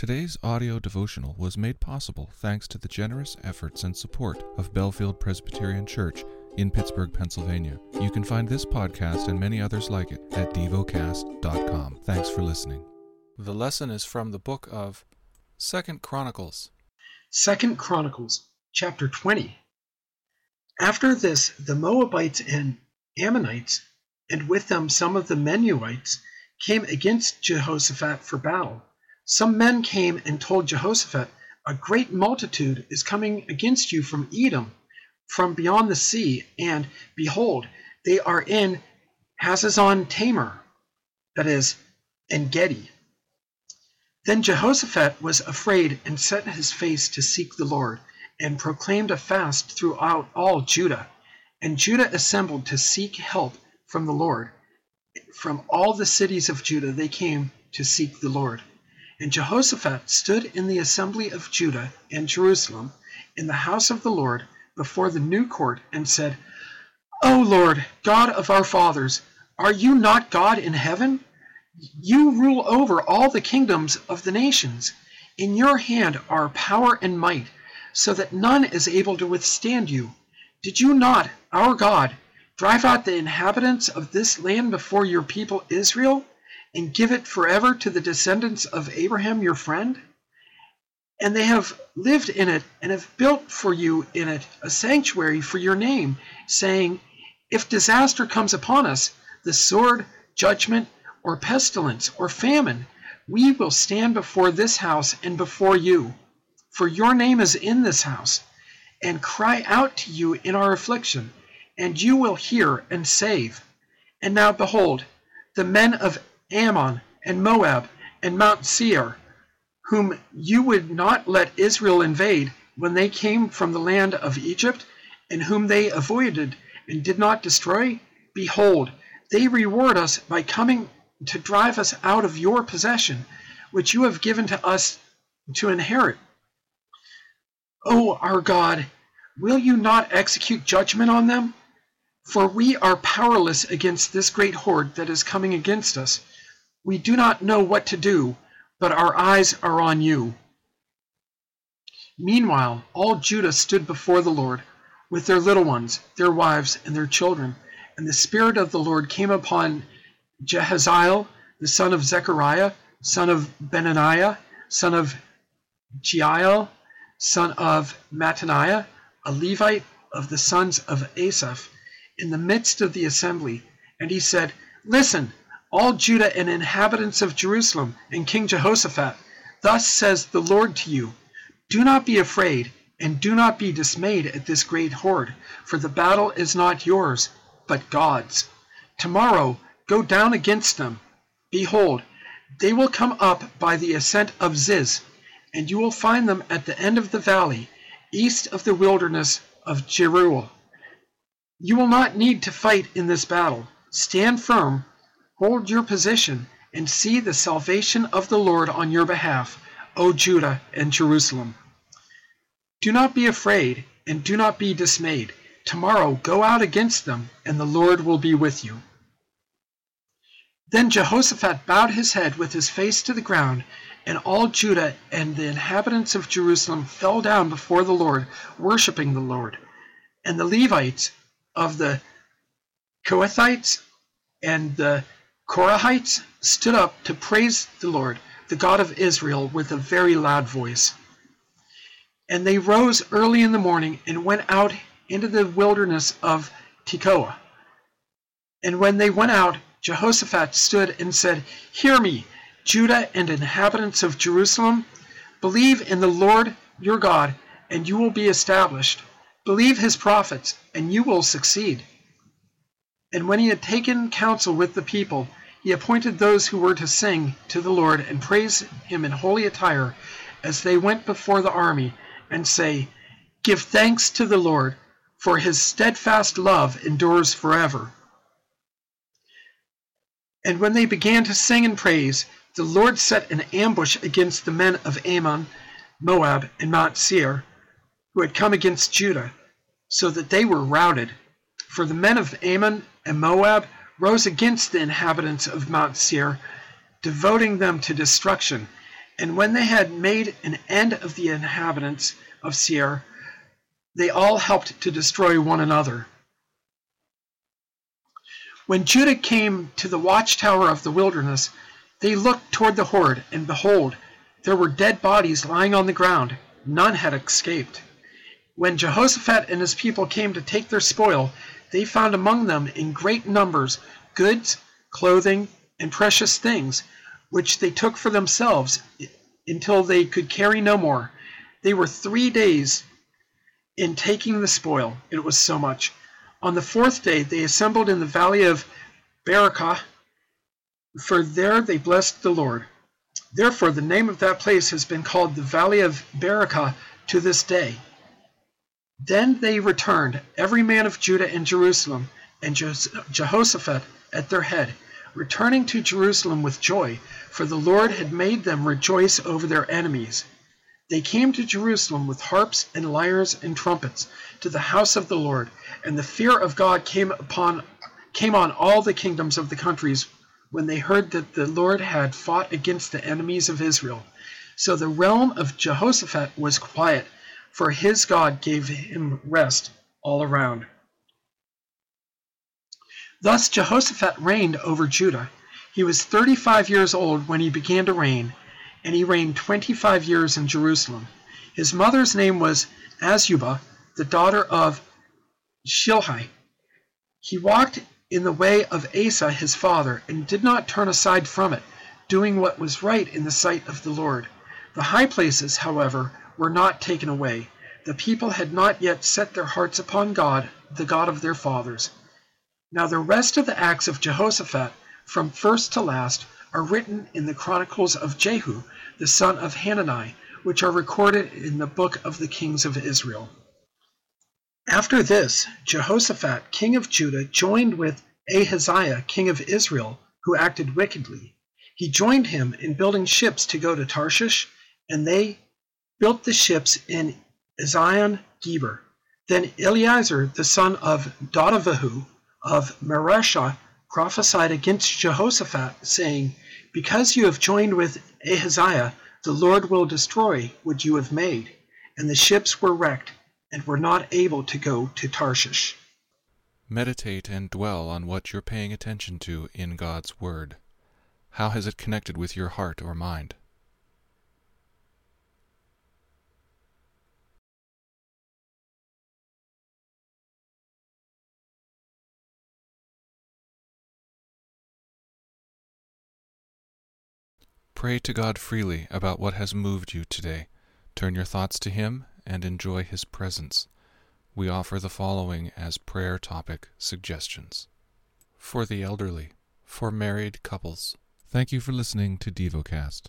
Today's audio devotional was made possible thanks to the generous efforts and support of Bellefield Presbyterian Church in Pittsburgh, Pennsylvania. You can find this podcast and many others like it at devocast.com. Thanks for listening. The lesson is from the book of Second Chronicles. Second Chronicles chapter 20. After this, the Moabites and Ammonites, and with them some of the Meunites, came against Jehoshaphat for battle. Some men came and told Jehoshaphat, A great multitude is coming against you from Edom, from beyond the sea, and behold, they are in Hazazon Tamar, that is, En Gedi. Then Jehoshaphat was afraid and set his face to seek the Lord, and proclaimed a fast throughout all Judah. And Judah assembled to seek help from the Lord. From all the cities of Judah they came to seek the Lord. And Jehoshaphat stood in the assembly of Judah and Jerusalem in the house of the Lord before the new court and said, O Lord, God of our fathers, are you not God in heaven? You rule over all the kingdoms of the nations. In your hand are power and might, so that none is able to withstand you. Did you not, our God, drive out the inhabitants of this land before your people Israel? And give it forever to the descendants of Abraham your friend? And they have lived in it and have built for you in it a sanctuary for your name, saying, If disaster comes upon us, the sword, judgment, or pestilence, or famine, we will stand before this house and before you. For your name is in this house, and cry out to you in our affliction, and you will hear and save. And now behold, the men of Ammon, and Moab, and Mount Seir, whom you would not let Israel invade when they came from the land of Egypt, and whom they avoided and did not destroy? Behold, they reward us by coming to drive us out of your possession, which you have given to us to inherit. O our God, will you not execute judgment on them? For we are powerless against this great horde that is coming against us. We do not know what to do, but our eyes are on you. Meanwhile, all Judah stood before the Lord, with their little ones, their wives, and their children. And the Spirit of the Lord came upon Jahaziel, the son of Zechariah, son of Benaniah, son of Jeiel, son of Mattaniah, a Levite of the sons of Asaph, in the midst of the assembly. And he said, Listen, all Judah and inhabitants of Jerusalem, and King Jehoshaphat, thus says the Lord to you Do not be afraid, and do not be dismayed at this great horde, for the battle is not yours, but God's. Tomorrow go down against them. Behold, they will come up by the ascent of Ziz, and you will find them at the end of the valley, east of the wilderness of Jeruel. You will not need to fight in this battle. Stand firm Hold your position and see the salvation of the Lord on your behalf, O Judah and Jerusalem. Do not be afraid and do not be dismayed. Tomorrow go out against them, and the Lord will be with you. Then Jehoshaphat bowed his head with his face to the ground, and all Judah and the inhabitants of Jerusalem fell down before the Lord, worshipping the Lord. And the Levites of the Kohathites and the Korahites stood up to praise the Lord, the God of Israel, with a very loud voice. And they rose early in the morning and went out into the wilderness of Tekoa. And when they went out, Jehoshaphat stood and said, Hear me, Judah and inhabitants of Jerusalem. Believe in the Lord your God, and you will be established. Believe his prophets, and you will succeed. And when he had taken counsel with the people, he appointed those who were to sing to the Lord and praise him in holy attire as they went before the army and say, Give thanks to the Lord, for his steadfast love endures forever. And when they began to sing and praise, the Lord set an ambush against the men of Ammon, Moab, and Mount Seir, who had come against Judah, so that they were routed. For the men of Ammon and Moab rose against the inhabitants of Mount Seir, devoting them to destruction. And when they had made an end of the inhabitants of Seir, they all helped to destroy one another. When Judah came to the watchtower of the wilderness, they looked toward the horde, and behold, there were dead bodies lying on the ground. None had escaped. When Jehoshaphat and his people came to take their spoil, they found among them in great numbers goods, clothing, and precious things, which they took for themselves until they could carry no more. They were three days in taking the spoil. It was so much. On the fourth day they assembled in the valley of Berachah, for there they blessed the Lord. Therefore the name of that place has been called the valley of Berachah to this day. Then they returned, every man of Judah and Jerusalem, and Jehoshaphat at their head, returning to Jerusalem with joy, for the Lord had made them rejoice over their enemies. They came to Jerusalem with harps and lyres and trumpets to the house of the Lord, and the fear of God came upon came on all the kingdoms of the countries when they heard that the Lord had fought against the enemies of Israel. So the realm of Jehoshaphat was quiet, for his God gave him rest all around. Thus Jehoshaphat reigned over Judah. He was thirty five years old when he began to reign, and he reigned twenty five years in Jerusalem. His mother's name was Azubah, the daughter of Shilhi. He walked in the way of Asa his father, and did not turn aside from it, doing what was right in the sight of the Lord. The high places, however, were not taken away. The people had not yet set their hearts upon God, the God of their fathers. Now the rest of the acts of Jehoshaphat, from first to last, are written in the chronicles of Jehu, the son of Hanani, which are recorded in the book of the kings of Israel. After this, Jehoshaphat, king of Judah, joined with Ahaziah, king of Israel, who acted wickedly. He joined him in building ships to go to Tarshish, and they built the ships in Zion Geber. Then Eleazar, the son of Dodavahu of Mareshah, prophesied against Jehoshaphat, saying, Because you have joined with Ahaziah, the Lord will destroy what you have made. And the ships were wrecked and were not able to go to Tarshish. Meditate and dwell on what you're paying attention to in God's Word. How has it connected with your heart or mind? Pray to God freely about what has moved you today. Turn your thoughts to Him and enjoy His presence. We offer the following as prayer topic suggestions for the elderly, for married couples. Thank you for listening to DevoCast.